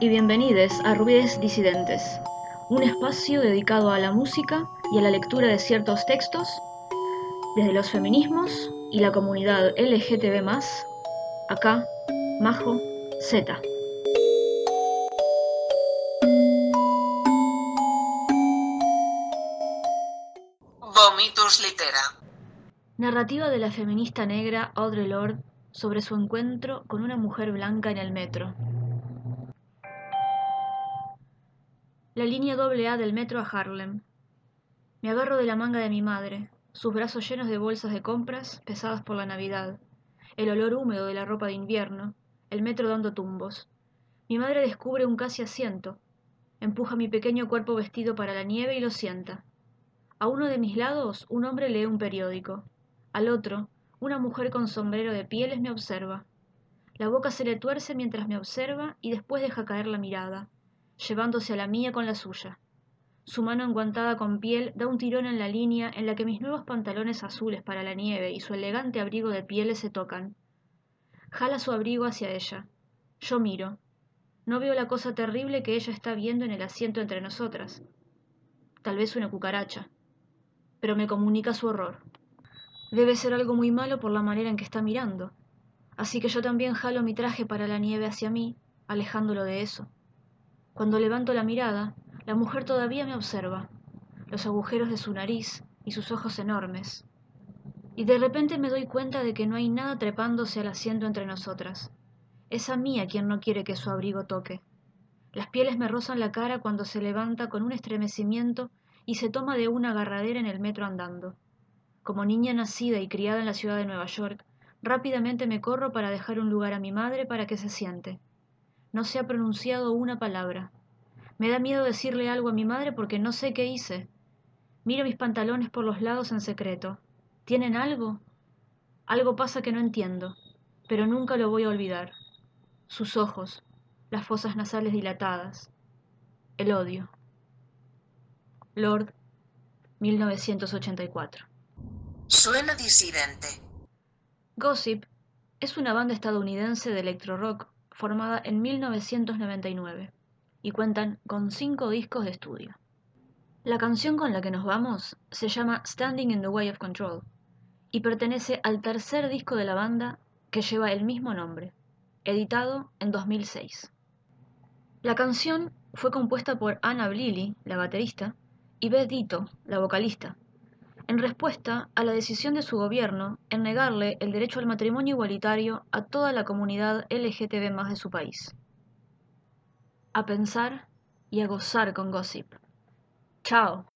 y bienvenidos a Ruides Disidentes, un espacio dedicado a la música y a la lectura de ciertos textos desde los feminismos y la comunidad LGTB+, acá, Majo, Z. Vomitus litera. Narrativa de la feminista negra Audre Lorde sobre su encuentro con una mujer blanca en el metro. La línea doble A del metro a Harlem. Me agarro de la manga de mi madre, sus brazos llenos de bolsas de compras pesadas por la Navidad, el olor húmedo de la ropa de invierno, el metro dando tumbos. Mi madre descubre un casi asiento, empuja mi pequeño cuerpo vestido para la nieve y lo sienta. A uno de mis lados un hombre lee un periódico, al otro una mujer con sombrero de pieles me observa. La boca se le tuerce mientras me observa y después deja caer la mirada, llevándose a la mía con la suya. Su mano enguantada con piel da un tirón en la línea en la que mis nuevos pantalones azules para la nieve y su elegante abrigo de pieles se tocan. Jala su abrigo hacia ella. Yo miro. No veo la cosa terrible que ella está viendo en el asiento entre nosotras. Tal vez una cucaracha. Pero me comunica su horror. Debe ser algo muy malo por la manera en que está mirando. Así que yo también jalo mi traje para la nieve hacia mí, alejándolo de eso. Cuando levanto la mirada, la mujer todavía me observa, los agujeros de su nariz y sus ojos enormes. Y de repente me doy cuenta de que no hay nada trepándose al asiento entre nosotras. Es a mí a quien no quiere que su abrigo toque. Las pieles me rozan la cara cuando se levanta con un estremecimiento y se toma de una agarradera en el metro andando. Como niña nacida y criada en la ciudad de Nueva York, rápidamente me corro para dejar un lugar a mi madre para que se siente. No se ha pronunciado una palabra. Me da miedo decirle algo a mi madre porque no sé qué hice. Miro mis pantalones por los lados en secreto. ¿Tienen algo? Algo pasa que no entiendo, pero nunca lo voy a olvidar. Sus ojos, las fosas nasales dilatadas, el odio. Lord, 1984. Suena disidente. Gossip es una banda estadounidense de electro rock formada en 1999 y cuentan con cinco discos de estudio. La canción con la que nos vamos se llama Standing in the Way of Control y pertenece al tercer disco de la banda que lleva el mismo nombre, editado en 2006. La canción fue compuesta por Anna Bliley, la baterista, y Beth Dito, la vocalista, en respuesta a la decisión de su gobierno en negarle el derecho al matrimonio igualitario a toda la comunidad LGTB más de su país. A pensar y a gozar con Gossip. Chao.